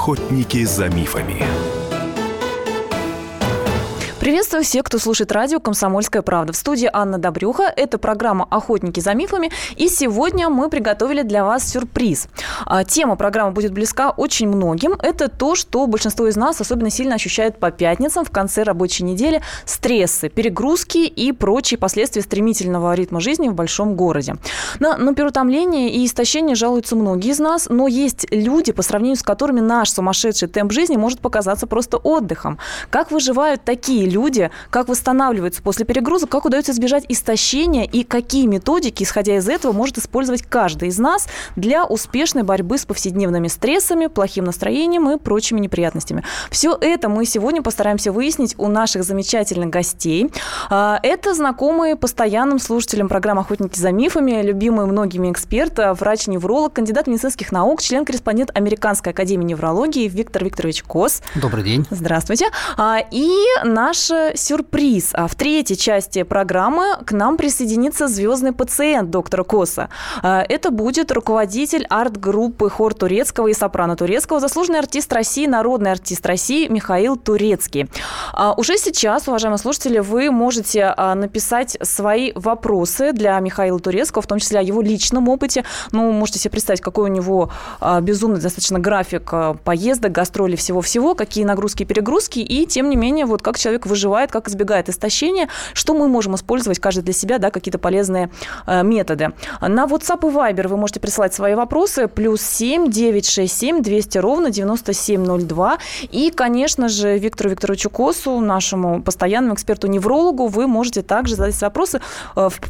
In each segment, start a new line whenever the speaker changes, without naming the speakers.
Охотники за мифами.
Приветствую всех, кто слушает радио «Комсомольская правда». В студии Анна Добрюха. Это программа «Охотники за мифами». И сегодня мы приготовили для вас сюрприз. А, тема программы будет близка очень многим. Это то, что большинство из нас особенно сильно ощущает по пятницам в конце рабочей недели. Стрессы, перегрузки и прочие последствия стремительного ритма жизни в большом городе. На, на переутомление и истощение жалуются многие из нас, но есть люди, по сравнению с которыми наш сумасшедший темп жизни может показаться просто отдыхом. Как выживают такие люди, как восстанавливаются после перегруза, как удается избежать истощения и какие методики, исходя из этого, может использовать каждый из нас для успешной борьбы с повседневными стрессами, плохим настроением и прочими неприятностями. Все это мы сегодня постараемся выяснить у наших замечательных гостей. А, это знакомые постоянным слушателям программы «Охотники за мифами», любимый многими эксперт, врач-невролог, кандидат медицинских наук, член-корреспондент Американской академии неврологии Виктор Викторович Кос.
Добрый день.
Здравствуйте. А, и наш наш сюрприз. А в третьей части программы к нам присоединится звездный пациент доктора Коса. А, это будет руководитель арт-группы хор турецкого и сопрано турецкого, заслуженный артист России, народный артист России Михаил Турецкий. А, уже сейчас, уважаемые слушатели, вы можете а, написать свои вопросы для Михаила Турецкого, в том числе о его личном опыте. Ну, можете себе представить, какой у него безумный достаточно график поездок, гастролей, всего-всего, какие нагрузки и перегрузки, и тем не менее, вот как человек выживает, как избегает истощения, что мы можем использовать каждый для себя, да, какие-то полезные э, методы. На WhatsApp и Viber вы можете присылать свои вопросы. Плюс 7 967 200 ровно 9702. И, конечно же, Виктору Викторовичу Косу, нашему постоянному эксперту-неврологу, вы можете также задать вопросы э, в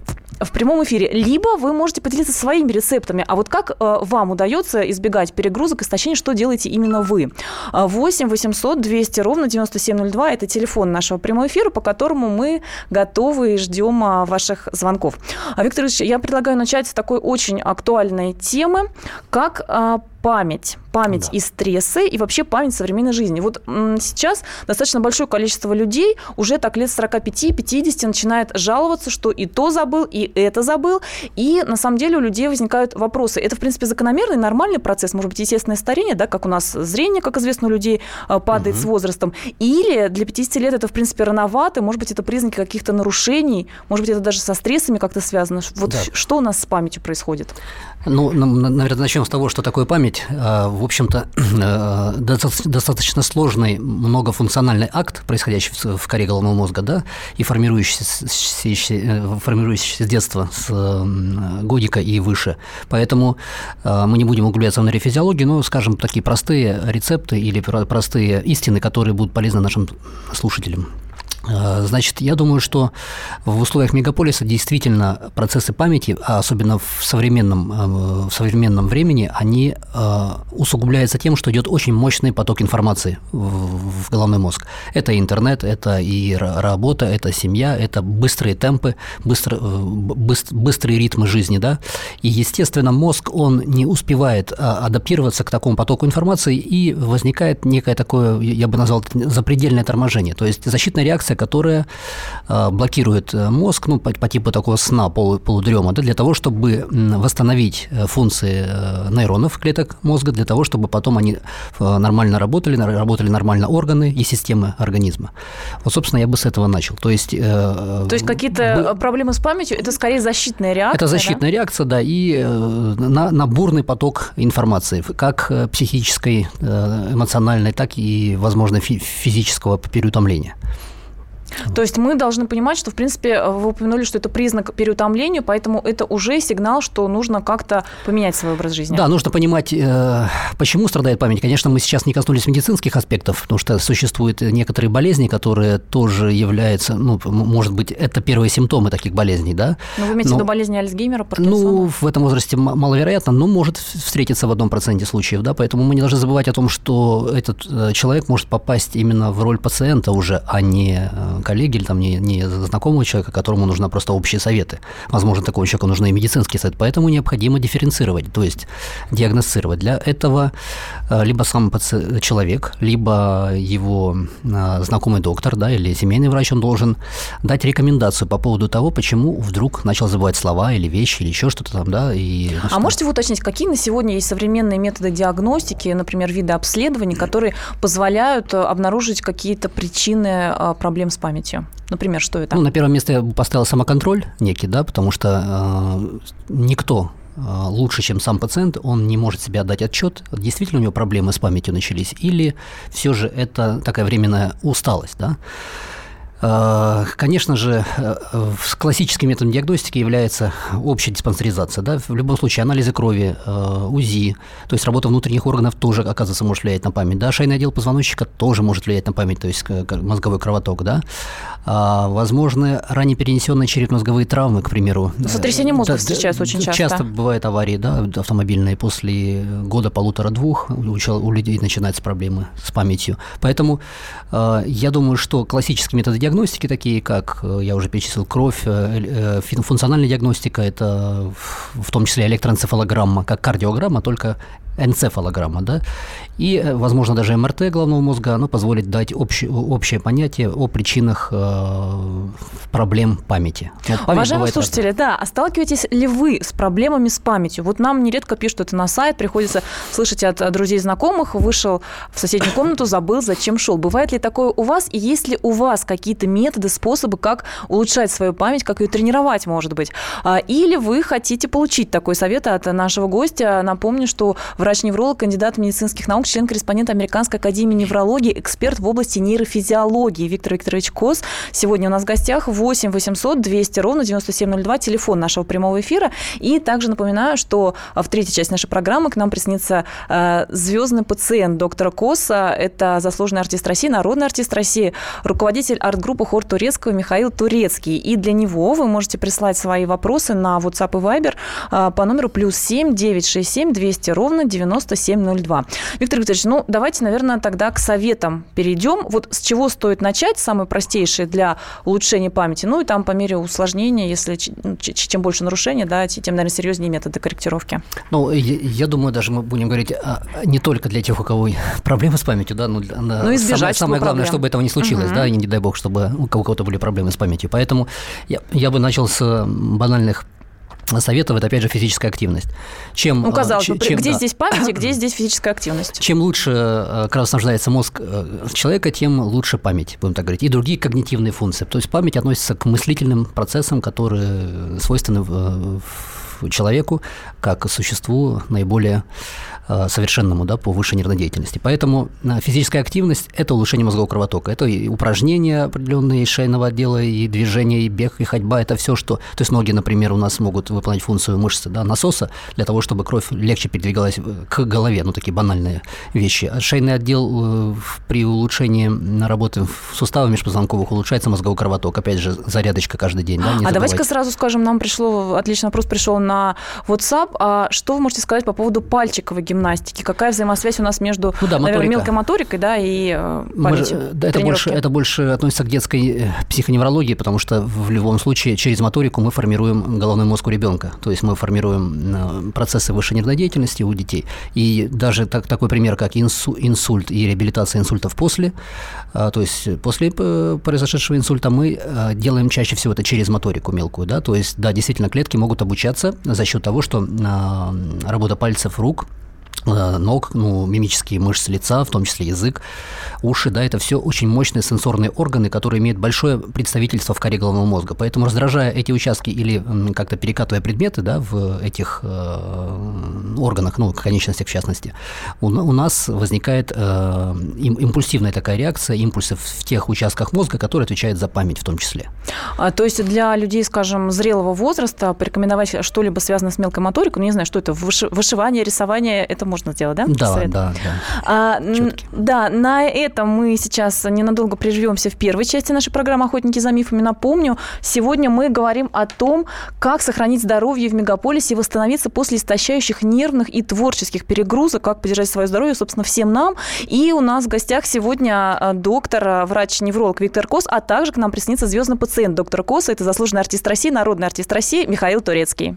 в прямом эфире, либо вы можете поделиться своими рецептами. А вот как э, вам удается избегать перегрузок, истощения, что делаете именно вы? 8 800 200 ровно 9702 – это телефон нашего прямого эфира, по которому мы готовы и ждем а, ваших звонков. А, Виктор Ильич, я предлагаю начать с такой очень актуальной темы, как а, память, память да. и стрессы, и вообще память современной жизни. Вот сейчас достаточно большое количество людей уже так лет 45-50 начинает жаловаться, что и то забыл, и это забыл, и на самом деле у людей возникают вопросы. Это, в принципе, закономерный, нормальный процесс, может быть, естественное старение, да, как у нас зрение, как известно, у людей а, падает угу. с возрастом, или для 50 лет это, в принципе, рановато, может быть, это признаки каких-то нарушений, может быть, это даже со стрессами как-то связано. Вот да. что у нас с памятью происходит?
Ну, наверное, начнем с того, что такое память. А, в общем-то, э, достаточно сложный многофункциональный акт, происходящий в коре головного мозга, да, и формирующийся, э, формирующийся с детства, с годика и выше. Поэтому э, мы не будем углубляться в нейрофизиологию, но скажем такие простые рецепты или простые истины, которые будут полезны нашим слушателям. Э, значит, я думаю, что в условиях мегаполиса действительно процессы памяти, а особенно в современном, э, в современном времени, они э, усугубляются тем, что идет очень мощный поток информации в головной мозг. Это интернет, это и работа, это семья, это быстрые темпы, быстро, быстрые ритмы жизни, да. И, естественно, мозг, он не успевает адаптироваться к такому потоку информации, и возникает некое такое, я бы назвал, запредельное торможение. То есть защитная реакция реакция, которая э, блокирует э, мозг, ну, по, по типу такого сна, полу, полудрема, да, для того, чтобы восстановить э, функции нейронов клеток мозга, для того, чтобы потом они нормально работали, работали нормально органы и системы организма. Вот, собственно, я бы с этого начал. То есть,
То есть какие-то бы... проблемы с памятью – это скорее защитная реакция?
Это защитная да? реакция, да, и на, на бурный поток информации, как психической, эмоциональной, так и, возможно, физического переутомления.
То есть мы должны понимать, что, в принципе, вы упомянули, что это признак переутомления, поэтому это уже сигнал, что нужно как-то поменять свой образ жизни.
Да, нужно понимать, э, почему страдает память. Конечно, мы сейчас не коснулись медицинских аспектов, потому что существуют некоторые болезни, которые тоже являются, ну, может быть, это первые симптомы таких болезней, да.
Ну, вы имеете в виду болезни Альцгеймера, Паркинсона?
Ну, в этом возрасте маловероятно, но может встретиться в одном проценте случаев, да, поэтому мы не должны забывать о том, что этот э, человек может попасть именно в роль пациента уже, а не э, коллеги или там не, не знакомого человека, которому нужны просто общие советы. Возможно, такому человеку нужны и медицинские советы. Поэтому необходимо дифференцировать, то есть диагностировать. Для этого э, либо сам человек, либо его э, знакомый доктор да, или семейный врач, он должен дать рекомендацию по поводу того, почему вдруг начал забывать слова или вещи, или еще что-то там, да. И,
ну, а можете вы уточнить, какие на сегодня есть современные методы диагностики, например, виды обследований, которые позволяют обнаружить какие-то причины проблем с памятью? Например, что это?
Ну, на первое место я поставил самоконтроль некий, да, потому что э, никто э, лучше, чем сам пациент, он не может себе отдать отчет, действительно у него проблемы с памятью начались, или все же это такая временная усталость, да. Э, конечно же, э, классическим методом диагностики является общая диспансеризация. Да? В любом случае, анализы крови, э, УЗИ, то есть работа внутренних органов тоже, оказывается, может влиять на память. Да? Шейный отдел позвоночника тоже может влиять на память, то есть мозговой кровоток. Да? А, возможно, ранее перенесенные черепно-мозговые травмы, к примеру.
Сотрясение мозга да, встречаются очень часто.
Часто бывают аварии да, автомобильные после года, полутора-двух у, людей начинаются проблемы с памятью. Поэтому я думаю, что классические методы диагностики диагностики, такие как, э, я уже перечислил, кровь, э, э, функциональная диагностика, это в том числе электроэнцефалограмма, как кардиограмма, только энцефалограмма, да, и, э, возможно, даже МРТ головного мозга, оно позволит дать общее, общее понятие о причинах э, проблем памяти.
память Уважаемые слушатели, разная. да, а сталкиваетесь ли вы с проблемами с памятью? Вот нам нередко пишут это на сайт, приходится слышать от друзей и знакомых, вышел в соседнюю комнату, забыл, зачем шел. Бывает ли такое у вас, и есть ли у вас какие-то методы, способы, как улучшать свою память, как ее тренировать, может быть? А, или вы хотите получить такой совет от нашего гостя? Напомню, что врач-невролог, кандидат медицинских наук, член-корреспондент Американской академии неврологии, эксперт в области нейрофизиологии Виктор Викторович Кос. Сегодня у нас в гостях 8 800 200 ровно 9702, телефон нашего прямого эфира. И также напоминаю, что в третьей части нашей программы к нам приснится э, звездный пациент доктора Коса. Это заслуженный артист России, народный артист России, руководитель арт-группы хор турецкого Михаил Турецкий. И для него вы можете прислать свои вопросы на WhatsApp и Viber э, по номеру плюс 7 967 200 ровно 9702. Виктор Викторович, ну давайте, наверное, тогда к советам перейдем. Вот с чего стоит начать, самые простейшие для улучшения памяти, ну и там по мере усложнения, если ну, чем больше нарушений, да, тем, наверное, серьезнее методы корректировки.
Ну, я, я думаю, даже мы будем говорить а, не только для тех, у кого проблемы с памятью, да, но
ну, избежать
самое, самое главное, чтобы этого не случилось, угу. да, и не дай бог, чтобы у кого-то были проблемы с памятью. Поэтому я, я бы начал с банальных советов это опять же физическая активность.
Чем, ну, казалось бы, чем, где да. здесь память и где здесь физическая активность?
Чем лучше э, кровоснабжается мозг э, человека, тем лучше память, будем так говорить, и другие когнитивные функции. То есть память относится к мыслительным процессам, которые свойственны в человеку как существу наиболее Э, совершенному да, по высшей нервной деятельности. Поэтому э, физическая активность – это улучшение мозгового кровотока. Это и упражнения определенные шейного отдела, и движение, и бег, и ходьба – это все, что… То есть ноги, например, у нас могут выполнять функцию мышцы да, насоса для того, чтобы кровь легче передвигалась э, к голове, ну, такие банальные вещи. А шейный отдел при улучшении работы суставов межпозвонковых улучшается мозговой кровоток. Опять же, зарядочка каждый день. Да,
а давайте-ка сразу скажем, нам пришло, отличный вопрос пришел на WhatsApp. А что вы можете сказать по поводу пальчиковой гимнастики? Какая взаимосвязь у нас между, ну, да, наверное, мелкой моторикой да, и э, памятью?
Да, это, больше, это больше относится к детской э, психоневрологии, потому что в любом случае через моторику мы формируем головной мозг у ребенка. То есть мы формируем э, процессы высшей нервной деятельности у детей. И даже так, такой пример, как инсу, инсульт и реабилитация инсультов после, то есть после произошедшего инсульта мы делаем чаще всего это через моторику мелкую. Да? То есть, да, действительно, клетки могут обучаться за счет того, что работа пальцев рук ног, ну, мимические мышцы лица, в том числе язык, уши, да, это все очень мощные сенсорные органы, которые имеют большое представительство в коре головного мозга. Поэтому раздражая эти участки или как-то перекатывая предметы, да, в этих э, органах, ну, конечностях в частности, у, у нас возникает э, импульсивная такая реакция, импульсы в тех участках мозга, которые отвечают за память в том числе.
А, то есть для людей, скажем, зрелого возраста порекомендовать что-либо связанное с мелкой моторикой, ну, не знаю, что это, вышивание, рисование, это можно сделать, да?
Да,
Совет?
да, да.
А, да, на этом мы сейчас ненадолго прервемся в первой части нашей программы «Охотники за мифами». Напомню, сегодня мы говорим о том, как сохранить здоровье в мегаполисе и восстановиться после истощающих нервных и творческих перегрузок, как поддержать свое здоровье, собственно, всем нам. И у нас в гостях сегодня а, доктор, а, врач-невролог Виктор Кос, а также к нам приснится звездный пациент доктора Коса. Это заслуженный артист России, народный артист России Михаил Турецкий.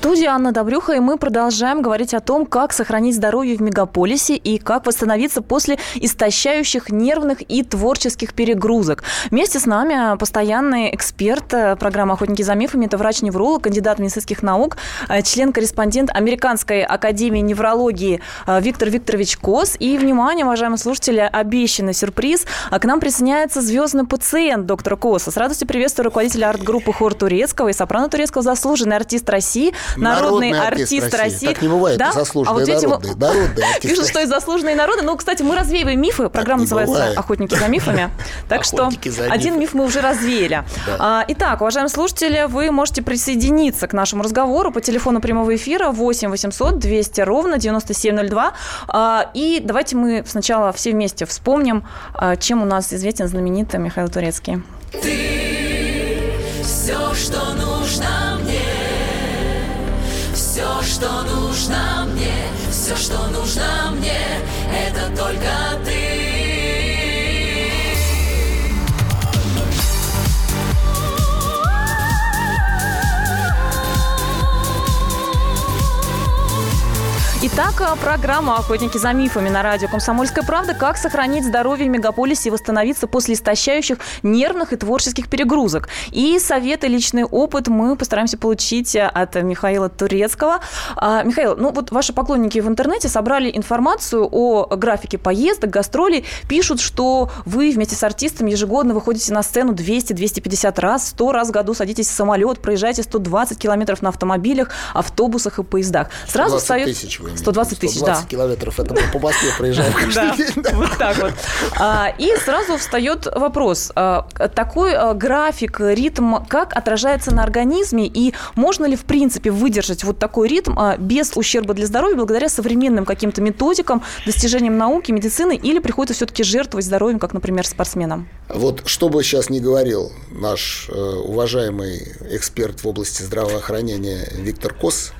Студии Анна Добрюха, и мы продолжаем говорить о том, как сохранить здоровье в мегаполисе и как восстановиться после истощающих нервных и творческих перегрузок. Вместе с нами постоянный эксперт э, программы «Охотники за мифами» – это врач-невролог, кандидат медицинских наук, э, член-корреспондент Американской академии неврологии э, Виктор Викторович Кос. И, внимание, уважаемые слушатели, обещанный сюрприз. К нам присоединяется звездный пациент доктора Коса. С радостью приветствую руководителя арт-группы хор турецкого и сопрано турецкого, заслуженный артист России, народный, народный артист, артист России. России.
Так не бывает, да? заслуженный а вот народный,
мы... народный артист Пишут, что и заслуженные народы. Ну, кстати, мы развеиваем мифы. Программа называется бывает. «Охотники за мифами». Так что один миф мы уже развеяли. А, итак, уважаемые слушатели, вы можете присоединиться к нашему разговору по телефону прямого эфира 8 800 200 ровно 9702. А, и давайте мы сначала все вместе вспомним, а, чем у нас известен знаменитый Михаил Турецкий. Ты все, что нужно что нужно мне, все, что нужно мне, это только ты. Итак, программа «Охотники за мифами» на радио «Комсомольская правда». Как сохранить здоровье в мегаполисе и восстановиться после истощающих нервных и творческих перегрузок. И советы, личный опыт мы постараемся получить э, от Михаила Турецкого. А, Михаил, ну вот ваши поклонники в интернете собрали информацию о графике поездок, гастролей. Пишут, что вы вместе с артистом ежегодно выходите на сцену 200-250 раз, 100 раз в году садитесь в самолет, проезжаете 120 километров на автомобилях, автобусах и поездах.
Сразу встает... тысяч вы
120 тысяч, 120
да. километров, это мы по Москве проезжаем каждый день.
Вот так вот. А, и сразу встает вопрос. А, такой а, график, ритм, как отражается на организме, и можно ли, в принципе, выдержать вот такой ритм без ущерба для здоровья, благодаря современным каким-то методикам, достижениям науки, медицины, или приходится все-таки жертвовать здоровьем, как, например, спортсменам?
Вот что бы сейчас ни говорил наш э, уважаемый эксперт в области здравоохранения Виктор Кос,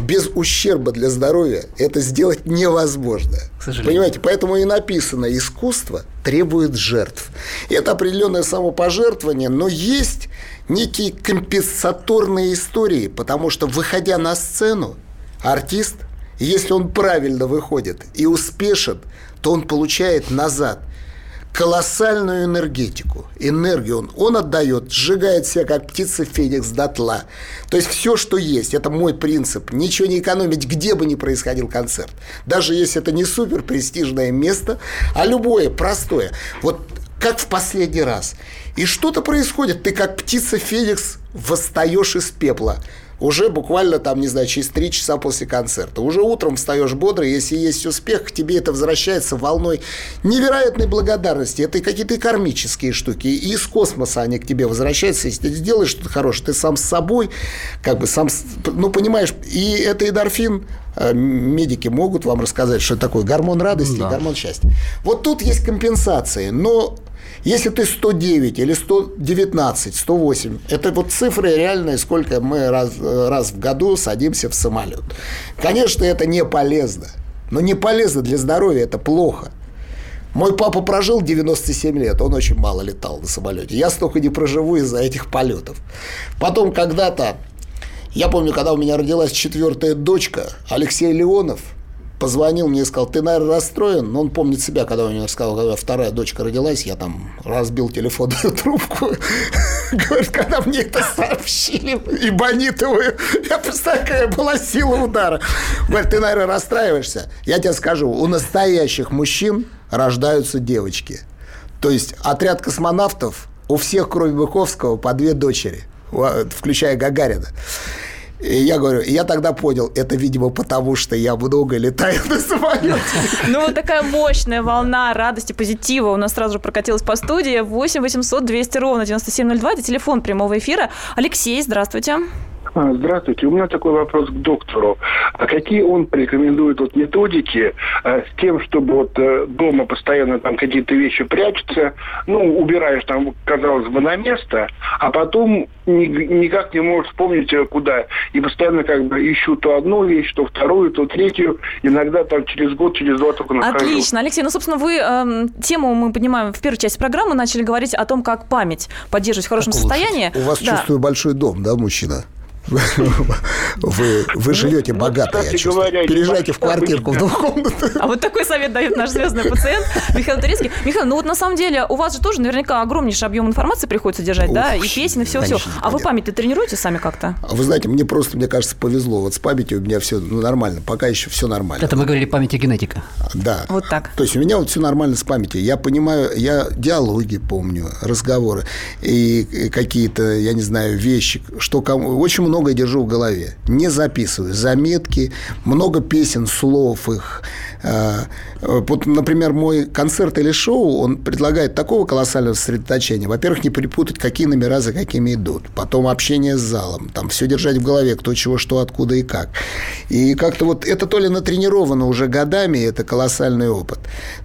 без ущерба для здоровья это сделать невозможно. Понимаете, поэтому и написано искусство требует жертв. И это определенное самопожертвование, но есть некие компенсаторные истории, потому что выходя на сцену, артист, если он правильно выходит и успешен, то он получает назад – колоссальную энергетику. Энергию он, он отдает, сжигает себя, как птица Феникс дотла. То есть все, что есть, это мой принцип. Ничего не экономить, где бы ни происходил концерт. Даже если это не супер престижное место, а любое простое. Вот как в последний раз. И что-то происходит. Ты как птица Феникс восстаешь из пепла уже буквально там, не знаю, через три часа после концерта. Уже утром встаешь бодро, если есть успех, к тебе это возвращается волной невероятной благодарности. Это какие-то кармические штуки. И из космоса они к тебе возвращаются. Если ты сделаешь что-то хорошее, ты сам с собой, как бы сам, ну, понимаешь, и это эндорфин, медики могут вам рассказать, что такое гормон радости да. гормон счастья. Вот тут есть компенсации, но если ты 109 или 119, 108, это вот цифры реальные, сколько мы раз, раз в году садимся в самолет. Конечно, это не полезно. Но не полезно для здоровья, это плохо. Мой папа прожил 97 лет, он очень мало летал на самолете. Я столько не проживу из-за этих полетов. Потом когда-то, я помню, когда у меня родилась четвертая дочка, Алексей Леонов – позвонил мне и сказал, ты, наверное, расстроен. Но он помнит себя, когда у него сказал, когда вторая дочка родилась, я там разбил телефонную трубку. Говорит, когда мне это сообщили, и Бонитовую, я представляю, какая была сила удара. Говорит, ты, наверное, расстраиваешься. Я тебе скажу, у настоящих мужчин рождаются девочки. То есть отряд космонавтов у всех, кроме Быковского, по две дочери, включая Гагарина. И я говорю, я тогда понял, это, видимо, потому что я много летаю на самолете.
Ну, вот такая мощная волна радости, позитива у нас сразу же прокатилась по студии. 8 800 200 ровно 9702, это телефон прямого эфира. Алексей, здравствуйте.
А, здравствуйте. У меня такой вопрос к доктору. А какие он порекомендует вот методики а, с тем, чтобы вот э, дома постоянно там какие-то вещи прячутся, ну, убираешь там, казалось бы, на место, а потом ни, никак не можешь вспомнить, э, куда. И постоянно как бы ищу то одну вещь, то вторую, то третью. Иногда там через год, через два только нахожу.
Отлично. Алексей, ну, собственно, вы э, тему мы поднимаем в первой части программы, начали говорить о том, как память поддерживать в хорошем как состоянии.
У вас, да. чувствую, большой дом, да, мужчина? Вы, вы живете ну, богато, я чувствую. Говоря, Переезжайте в квартирку в двухкомнатную.
А вот такой совет дает наш звездный пациент Михаил Турецкий. Михаил, ну вот на самом деле у вас же тоже наверняка огромнейший объем информации приходится держать, да, и песен, и все-все. А вы память тренируете сами как-то?
А вы знаете, мне просто, мне кажется, повезло. Вот с памятью у меня все ну, нормально. Пока еще все нормально.
Это мы говорили память и генетика.
Да.
Вот так.
То есть у меня вот все нормально с памятью. Я понимаю, я диалоги помню, разговоры и какие-то, я не знаю, вещи, что кому... Очень многое держу в голове. Не записываю. Заметки, много песен, слов их. Э, вот, например, мой концерт или шоу, он предлагает такого колоссального сосредоточения. Во-первых, не перепутать, какие номера за какими идут. Потом общение с залом. Там все держать в голове, кто чего, что, откуда и как. И как-то вот это то ли натренировано уже годами, это колоссальный опыт.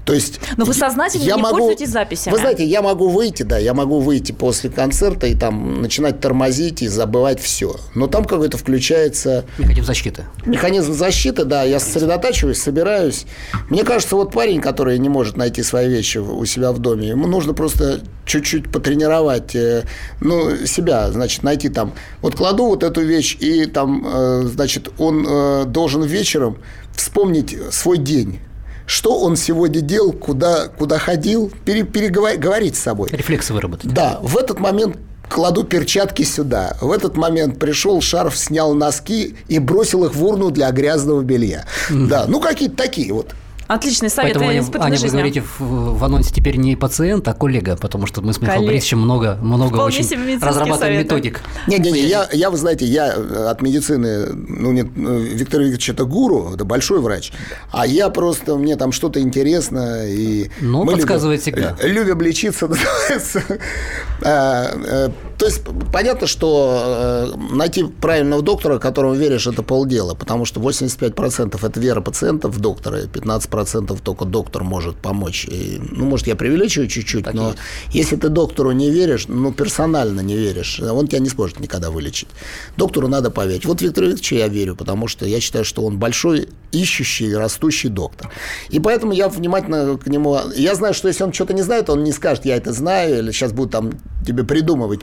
То есть...
Но вы сознательно я не могу, пользуетесь записями?
Вы знаете, я могу выйти, да, я могу выйти после концерта и там начинать тормозить и забывать все. Но там какой-то включается...
Механизм защиты.
Механизм защиты, да. Я сосредотачиваюсь, собираюсь. Мне кажется, вот парень, который не может найти свои вещи у себя в доме, ему нужно просто чуть-чуть потренировать э, ну, себя, значит, найти там. Вот кладу вот эту вещь, и там, э, значит, он э, должен вечером вспомнить свой день что он сегодня делал, куда, куда ходил, пере, переговорить с собой.
Рефлексы выработать.
Да, в этот момент кладу перчатки сюда. В этот момент пришел, шарф снял носки и бросил их в урну для грязного белья. Mm-hmm. Да, ну какие-то такие вот.
Отличный совет. Поэтому,
Аня, Аня вы говорите в, в анонсе теперь не пациент, а коллега, потому что мы с Михаилом Борисовичем много, много Вполне очень разрабатываем советы. методик.
Не-не-не, я, я, вы знаете, я от медицины, ну, нет, Виктор Викторович это гуру, это большой врач, а я просто, мне там что-то интересно. И
ну, подсказывает всегда.
Любим лечиться, называется. Э, э, то есть понятно, что э, найти правильного доктора, которому веришь, это полдела, потому что 85% это вера пациентов в доктора, 15% 100% только доктор может помочь. И, ну, может, я преувеличиваю чуть-чуть, так но есть. если ты доктору не веришь, ну, персонально не веришь, он тебя не сможет никогда вылечить. Доктору надо поверить. Вот Виктору Викторовичу я верю, потому что я считаю, что он большой, ищущий, растущий доктор. И поэтому я внимательно к нему... Я знаю, что если он что-то не знает, он не скажет, я это знаю, или сейчас буду там тебе придумывать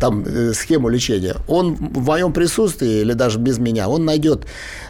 там э, схему лечения. Он в моем присутствии или даже без меня, он найдет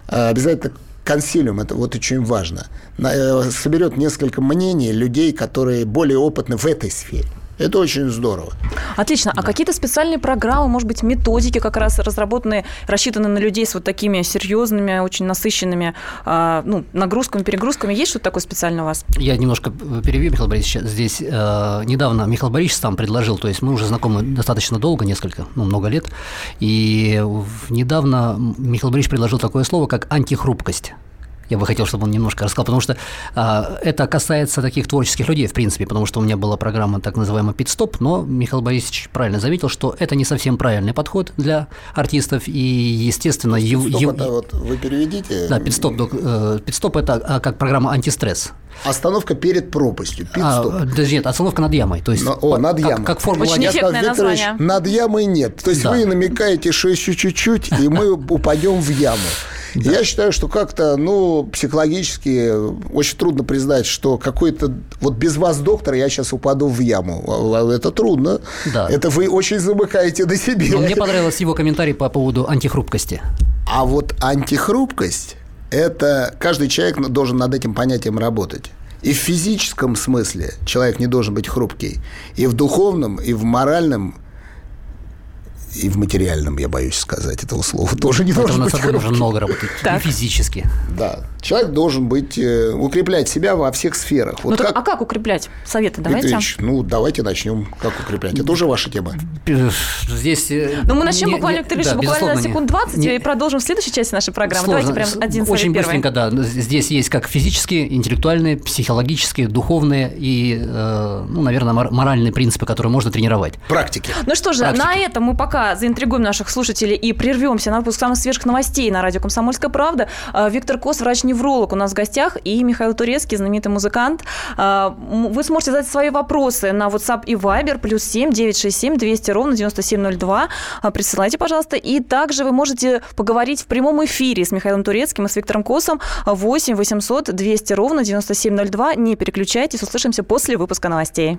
э, обязательно консилиум, это вот очень важно, э, соберет несколько мнений людей, которые более опытны в этой сфере. Это очень здорово.
Отлично. А какие-то специальные программы, может быть, методики как раз разработанные, рассчитаны на людей с вот такими серьезными, очень насыщенными э, ну, нагрузками, перегрузками? Есть что-то такое специальное у вас?
Я немножко перевью, Михаил Борисович. Здесь э, недавно Михаил Борисович сам предложил, то есть мы уже знакомы достаточно долго, несколько, ну, много лет, и недавно Михаил Борисович предложил такое слово, как антихрупкость. Я бы хотел, чтобы он немножко рассказал, потому что а, это касается таких творческих людей, в принципе, потому что у меня была программа так называемая «Питстоп», но Михаил Борисович правильно заметил, что это не совсем правильный подход для артистов, и, естественно...
Питстоп ев... это вот вы переведите?
Да, «Питстоп», э, «Питстоп» – это а, как программа «Антистресс».
Остановка перед пропастью. Питстоп. А,
даже нет, остановка над ямой. То есть,
Но, о, над ямой. Как,
как формула
Очень эффектное название.
Над ямой нет. То есть да. вы намекаете, что еще чуть-чуть, и мы упадем в яму. Да. Я считаю, что как-то, ну, психологически очень трудно признать, что какой-то... Вот без вас, доктор, я сейчас упаду в яму. Это трудно. Да. Это вы очень замыкаете на себе.
Но мне понравился его комментарий по поводу антихрупкости.
А вот антихрупкость – это каждый человек должен над этим понятием работать. И в физическом смысле человек не должен быть хрупкий. И в духовном, и в моральном и в материальном, я боюсь сказать этого слова, тоже не Поэтому должен
быть над собой нужно много работать, так. и физически.
Да. Человек должен быть, э, укреплять себя во всех сферах.
Вот ну, как... А как укреплять? Советы давайте. Викторович,
ну, давайте начнем. Как укреплять? Это уже ваша тема.
Здесь...
Э, ну, мы начнем не, буквально, Викторович, да, буквально на секунд 20 не, и продолжим в следующей части нашей программы. Сложно. Давайте прям один
Очень быстренько, да. Здесь есть как физические, интеллектуальные, психологические, духовные и, э, ну, наверное, моральные принципы, которые можно тренировать.
Практики.
Ну что же, Практики. на этом мы пока заинтригуем наших слушателей и прервемся на выпуск самых свежих новостей на радио «Комсомольская правда». Виктор Кос, врач-невролог, невролог у нас в гостях, и Михаил Турецкий, знаменитый музыкант. А, вы сможете задать свои вопросы на WhatsApp и Viber, плюс 7 967 200 ровно 9702. А, присылайте, пожалуйста. И также вы можете поговорить в прямом эфире с Михаилом Турецким и с Виктором Косом 8 800 200 ровно 9702. Не переключайтесь, услышимся после выпуска новостей.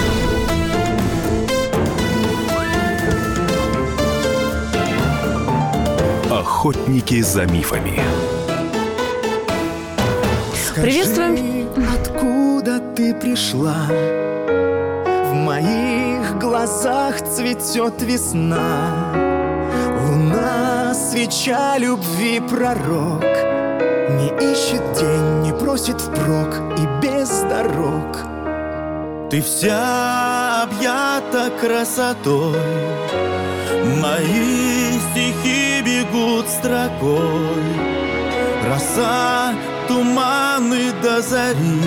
Охотники за мифами.
Приветствуем.
Откуда ты пришла? В моих глазах цветет весна. Луна, свеча любви, пророк. Не ищет день, не просит впрок и без дорог. Ты вся объята красотой. Мои стихи бегут строкой. Роса, туманы до зари.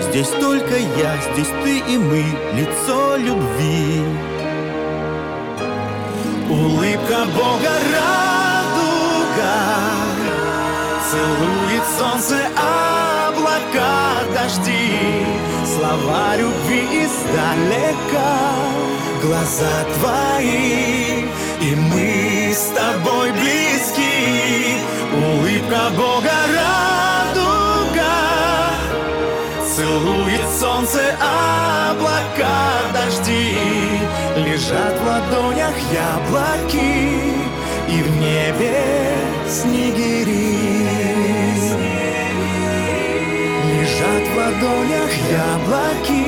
Здесь только я, здесь ты и мы Лицо любви. Улыбка Бога радуга. Целует солнце облака дожди. Слова любви издалека. Глаза твои И мы с тобой Улыбка Бога радуга. Целует солнце облака дожди Лежат в ладонях яблоки И в небе снегири Лежат в ладонях яблоки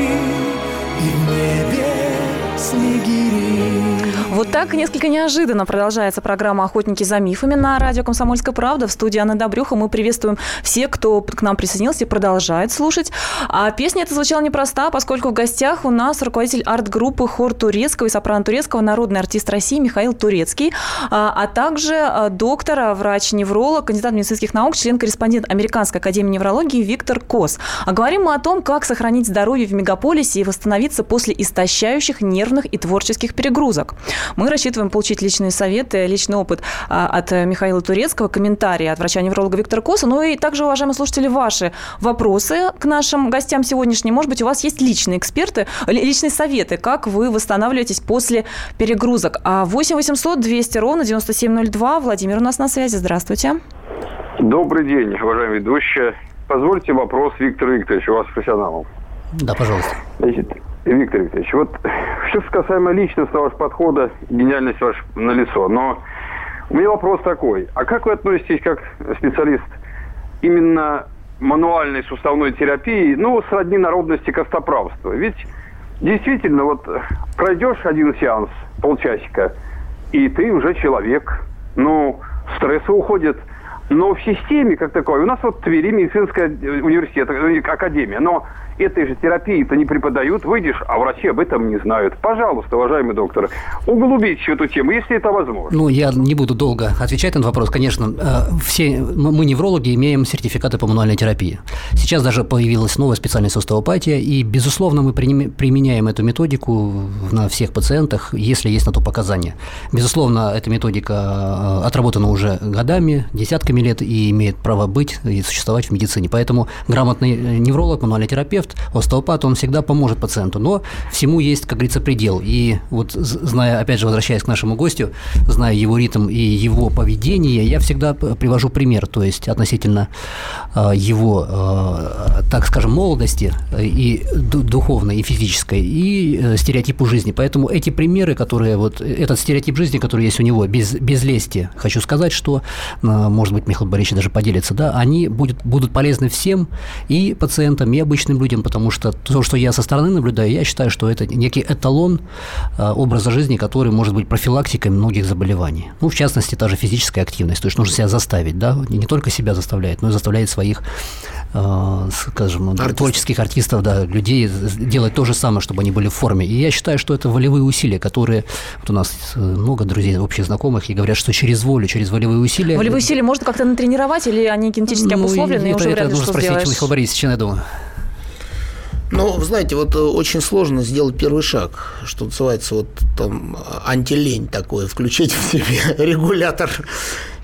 вот так несколько неожиданно продолжается программа «Охотники за мифами» на радио «Комсомольская правда». В студии Анны Добрюха мы приветствуем всех, кто к нам присоединился и продолжает слушать. А песня эта звучала непроста, поскольку в гостях у нас руководитель арт-группы хор турецкого и сопрано турецкого народный артист России Михаил Турецкий, а, а также а, доктор, а, врач-невролог, кандидат медицинских наук, член-корреспондент Американской академии неврологии Виктор Кос. А говорим мы о том, как сохранить здоровье в мегаполисе и восстановиться после истощающих нервных и творческих перегрузок. Мы рассчитываем получить личные советы, личный опыт а, от Михаила Турецкого, комментарии от врача-невролога Виктора Коса. Ну и также, уважаемые слушатели, ваши вопросы к нашим гостям сегодняшним. Может быть, у вас есть личные эксперты, личные советы, как вы восстанавливаетесь после перегрузок. А 8 800 200 ровно 9702. Владимир у нас на связи. Здравствуйте.
Добрый день, уважаемые ведущие. Позвольте вопрос Виктору Викторовичу, у вас профессионалом.
Да, пожалуйста.
Значит, Виктор Викторович, вот все касаемо личностного вашего подхода, гениальность ваша налицо, но у меня вопрос такой. А как вы относитесь как специалист именно мануальной суставной терапии, ну, сродни народности костоправства. Ведь действительно, вот пройдешь один сеанс, полчасика, и ты уже человек. Ну, стрессы уходят. Но в системе как такой, у нас вот Твери медицинская университет, э, академия, но этой же терапии-то не преподают, выйдешь, а врачи об этом не знают. Пожалуйста, уважаемый доктор, углубите эту тему, если это возможно.
Ну, я не буду долго отвечать на этот вопрос. Конечно, э, все мы, неврологи, имеем сертификаты по мануальной терапии. Сейчас даже появилась новая специальность остеопатия, и, безусловно, мы применяем эту методику на всех пациентах, если есть на то показания. Безусловно, эта методика э, отработана уже годами, десятками лет и имеет право быть и существовать в медицине. Поэтому грамотный э, невролог, мануальный терапевт терапевт, остеопат, он всегда поможет пациенту, но всему есть, как говорится, предел. И вот зная, опять же, возвращаясь к нашему гостю, зная его ритм и его поведение, я всегда привожу пример, то есть относительно а, его, а, так скажем, молодости и духовной, и физической, и э, стереотипу жизни. Поэтому эти примеры, которые вот, этот стереотип жизни, который есть у него, без, без лести, хочу сказать, что, а, может быть, Михаил Борисович даже поделится, да, они будут, будут полезны всем, и пациентам, и обычным людям, людям, потому что то, что я со стороны наблюдаю, я считаю, что это некий эталон э, образа жизни, который может быть профилактикой многих заболеваний. Ну, в частности, та же физическая активность. То есть нужно себя заставить, да, не только себя заставляет, но и заставляет своих, э, скажем, Артист. творческих артистов, да, людей делать то же самое, чтобы они были в форме. И я считаю, что это волевые усилия, которые вот у нас э, много друзей, общих знакомых, и говорят, что через волю, через волевые усилия.
Волевые усилия можно как-то натренировать, или они генетически ну, обусловлены, и, и уже вряд ли что
спросить сделаешь? Михаила Борисовича, я думаю.
Ну, вы знаете, вот э, очень сложно сделать первый шаг, что называется, вот там антилень такой, включить в себе регулятор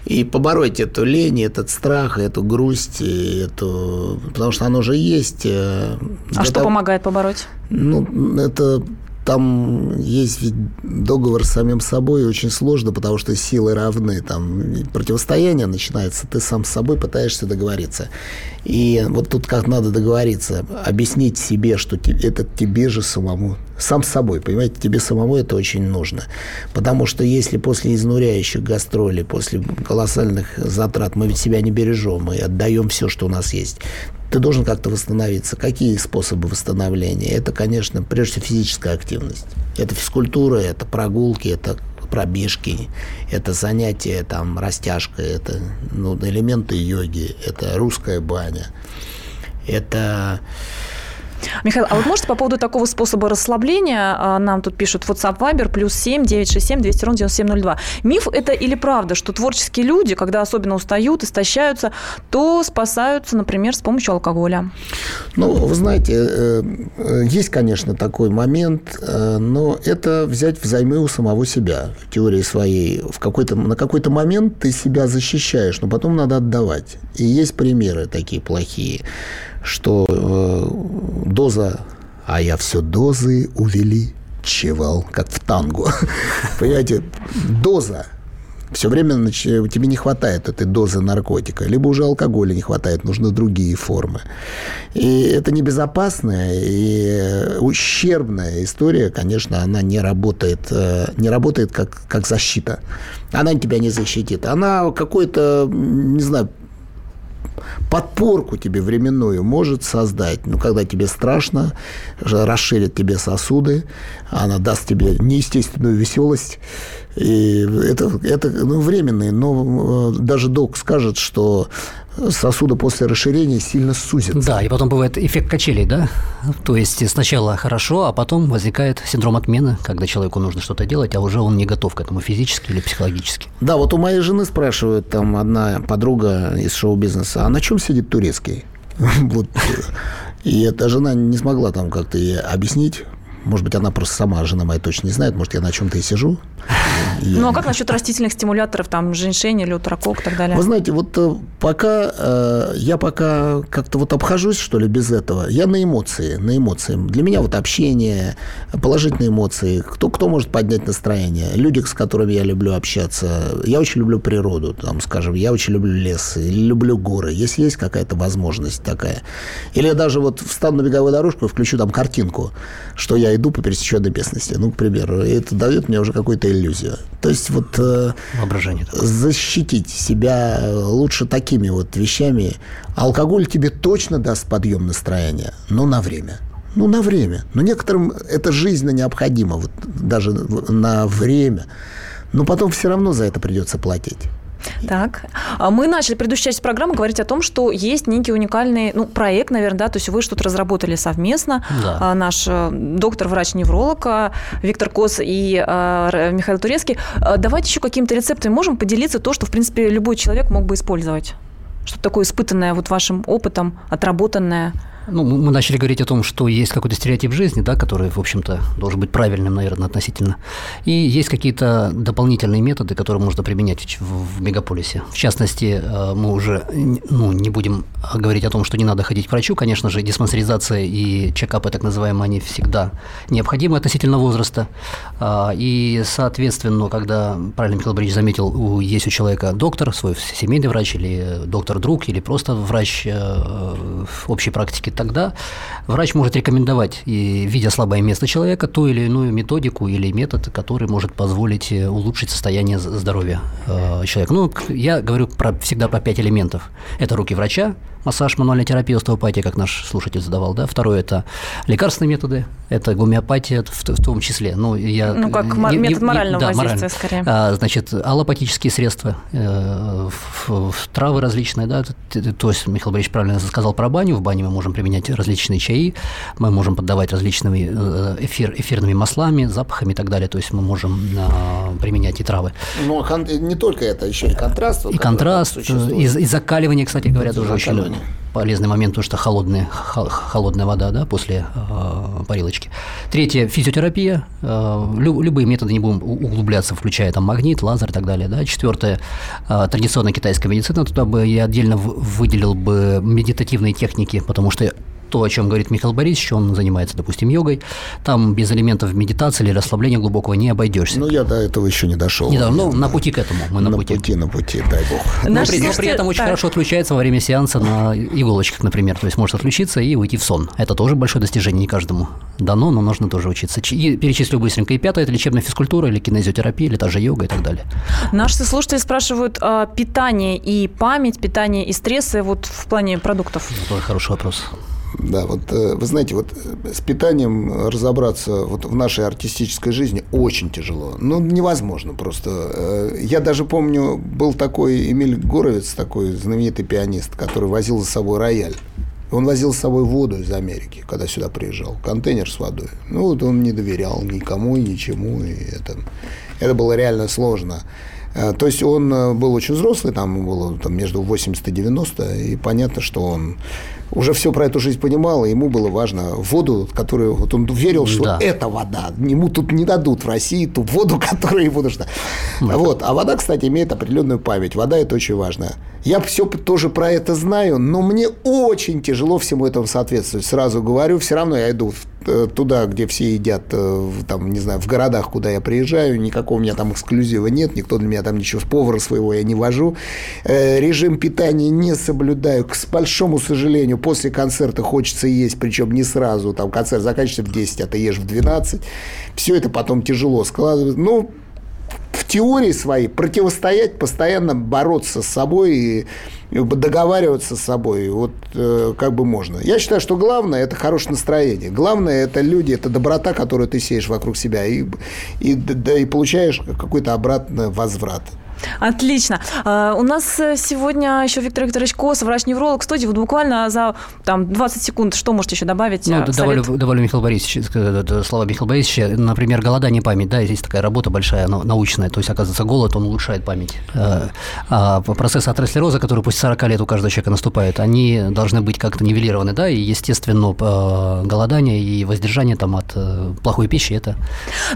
и побороть эту лень, этот страх, эту грусть, эту... потому что оно же есть.
Э, а что того... помогает побороть?
Ну, это там есть ведь договор с самим собой очень сложно, потому что силы равны. Там противостояние начинается, ты сам с собой пытаешься договориться. И вот тут как надо договориться, объяснить себе, что это тебе же самому, сам с собой, понимаете, тебе самому это очень нужно. Потому что если после изнуряющих гастролей, после колоссальных затрат мы ведь себя не бережем, мы отдаем все, что у нас есть, ты должен как-то восстановиться. Какие способы восстановления? Это, конечно, прежде всего физическая активность. Это физкультура, это прогулки, это пробежки, это занятия, там, растяжка, это ну, элементы йоги, это русская баня, это
Михаил, а вот можете по поводу такого способа расслабления, а, нам тут пишут WhatsApp Viber, плюс 7 967 200 ровно 9702. Миф это или правда, что творческие люди, когда особенно устают, истощаются, то спасаются, например, с помощью алкоголя?
Ну, вы знаете, э, есть, конечно, такой момент, э, но это взять взаймы у самого себя в теории своей. В какой-то, на какой-то момент ты себя защищаешь, но потом надо отдавать. И есть примеры такие плохие что э, доза, а я все дозы увеличивал, как в танго. Понимаете, доза все время тебе не хватает этой дозы наркотика, либо уже алкоголя не хватает, нужны другие формы. И это небезопасная и ущербная история, конечно, она не работает, э, не работает как, как защита. Она тебя не защитит. Она какой-то, не знаю, подпорку тебе временную может создать. Ну, когда тебе страшно, расширит тебе сосуды, она даст тебе неестественную веселость. И это, это ну, временные, но э, даже док скажет, что сосуда после расширения сильно сузится.
Да, и потом бывает эффект качелей, да? То есть сначала хорошо, а потом возникает синдром отмены, когда человеку нужно что-то делать, а уже он не готов к этому физически или психологически.
Да, вот у моей жены спрашивают, там одна подруга из шоу-бизнеса, а на чем сидит турецкий? Вот. И эта жена не смогла там как-то ей объяснить, может быть, она просто сама, жена моя точно не знает, может, я на чем-то и сижу.
Ну, а как насчет растительных стимуляторов, там, женьшень или утрокок и так далее?
Вы знаете, вот э, пока, э, я пока как-то вот обхожусь, что ли, без этого. Я на эмоции, на эмоции. Для меня вот общение, положительные эмоции. Кто, кто может поднять настроение? Люди, с которыми я люблю общаться. Я очень люблю природу, там, скажем, я очень люблю лес, люблю горы. Если есть какая-то возможность такая. Или я даже вот встану на беговую дорожку и включу там картинку, что я иду по пересеченной местности, ну, к примеру. И это дает мне уже какую-то иллюзию. То есть вот э,
Воображение. такое.
защитить себя э, лучше такими вот вещами. Алкоголь тебе точно даст подъем настроения, но на время. Ну, на время. Но некоторым это жизненно необходимо, вот даже на время. Но потом все равно за это придется платить.
Так, а мы начали предыдущую часть программы говорить о том, что есть некий уникальный ну, проект, наверное, да, то есть вы что-то разработали совместно.
Да.
А, Наш э, доктор-врач-невролог а, Виктор Кос и Р- Михаил Турецкий. Давайте еще какими-то рецептами можем поделиться то, что, в принципе, любой человек мог бы использовать. Что-то такое испытанное вот вашим опытом, отработанное.
Ну, мы начали говорить о том, что есть какой-то стереотип жизни, да, который, в общем-то, должен быть правильным, наверное, относительно. И есть какие-то дополнительные методы, которые можно применять в, в мегаполисе. В частности, э, мы уже ну, не будем говорить о том, что не надо ходить к врачу. Конечно же, диспансеризация и чекапы, так называемые, они всегда необходимы относительно возраста. А, И, соответственно, когда, правильно Михаил Борисович заметил, есть у человека доктор, свой семейный врач или доктор-друг, или просто врач э, общей практики, тогда врач может рекомендовать, и, видя слабое место человека, ту или иную методику или метод, который может позволить э, улучшить состояние здоровья э, человека. Ну, я говорю про, всегда про пять элементов. Это руки врача, массаж, мануальная терапия, остеопатия, как наш слушатель задавал, да. Второе – это лекарственные методы, это гомеопатия в, в том числе. Ну, я,
Ну, как ма- метод морального
да,
воздействия,
морально.
скорее.
А, значит, аллопатические средства, э, в- в- травы различные, да, то есть Михаил Борисович правильно сказал про баню, в бане мы можем применять различные чаи, мы можем поддавать различными э, эфир, эфирными маслами, запахами и так далее, то есть мы можем а, применять и травы.
Но кон- не только это, еще и контраст.
И контраст, э, и, и закаливание, кстати говоря, тоже очень. Полезный момент, потому что холодная, хо- холодная вода да, после э, парилочки. Третье – физиотерапия. Э, лю- любые методы, не будем углубляться, включая там магнит, лазер и так далее. Да. Четвертое э, – традиционная китайская медицина. Туда бы я отдельно выделил бы медитативные техники, потому что то, о чем говорит Михаил Борисович, он занимается, допустим, йогой, там без элементов медитации или расслабления глубокого не обойдешься.
Ну, я до этого еще не дошел.
Не, да, ну, на пути к этому, мы на,
на
пути.
пути, на пути, дай бог.
Но
Наши
при, но при
слушатели-
этом очень
так.
хорошо отключается во время сеанса на иголочках, например. То есть может отключиться и уйти в сон. Это тоже большое достижение, не каждому дано, но нужно тоже учиться. Чи- И перечислю быстренько. И пятое – это лечебная физкультура или кинезиотерапия, или та же йога и так далее.
Наши слушатели спрашивают а, питание и память, питание и стрессы вот в плане продуктов.
Это тоже хороший вопрос.
Да, вот э, вы знаете, вот э, с питанием разобраться вот в нашей артистической жизни очень тяжело. Ну, невозможно просто. Э, Я даже помню, был такой Эмиль Горовец, такой знаменитый пианист, который возил за собой рояль. Он возил с собой воду из Америки, когда сюда приезжал, контейнер с водой. Ну, вот он не доверял никому и ничему, и это, это было реально сложно. То есть он был очень взрослый, там было там, между 80 и 90, и понятно, что он уже все про эту жизнь понимал, и ему было важно воду, которую вот он верил, что
Да.
это вода. Ему тут не дадут в России ту воду, которая ему нужна. Вот. А вода, кстати, имеет определенную память. Вода это очень важно. Я все тоже про это знаю, но мне очень тяжело всему этому соответствовать. Сразу говорю, все равно я иду в- туда, где все едят, э, там, не знаю, в городах, куда я приезжаю, никакого у меня там эксклюзива нет, никто для меня там ничего, повара своего я не вожу. Э, режим питания не соблюдаю, к большому сожалению, после концерта хочется есть, причем не сразу, там концерт заканчивается в 10, а ты ешь в 12. Все это потом тяжело складывается. Ну, в теории своей противостоять, постоянно бороться с собой и договариваться с собой, вот э, как бы можно. Я считаю, что главное – это хорошее настроение. Главное – это люди, это доброта, которую ты сеешь вокруг себя, и, и, да, и получаешь какой-то обратный возврат.
Отлично. А, У нас э, сегодня еще Виктор Викторович Кос, врач-невролог в студии. Вот буквально за там, 20 секунд что можете еще добавить?
Ну, д-
совет?
добавлю, добавлю Михаил Борисович, э, э, слова Михаила Борисовича. Например, голодание память. Да, здесь такая работа большая, нау- научная. То есть, оказывается, голод, он улучшает память. Э, А процессы атеросклероза, которые после 40 лет у каждого человека наступают, они должны быть как-то нивелированы, да, и, естественно, э, голодание и воздержание там от э, плохой пищи – это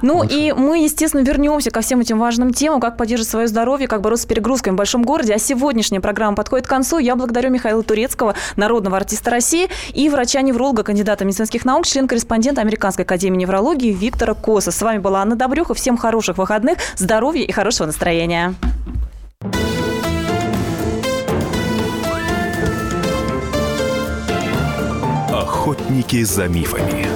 Ну
лучше.
и мы, естественно, вернемся ко всем этим важным темам, как поддерживать свое здоровье, как бороться с перегрузками в большом городе. А сегодняшняя программа подходит к концу. Я благодарю Михаила Турецкого, народного артиста России, и врача-невролога, кандидата медицинских наук, член-корреспондента Американской академии неврологии Виктора Коса. С вами была Анна Добрюха. Всем хороших выходных, здоровья и хорошего настроения.
Охотники за мифами.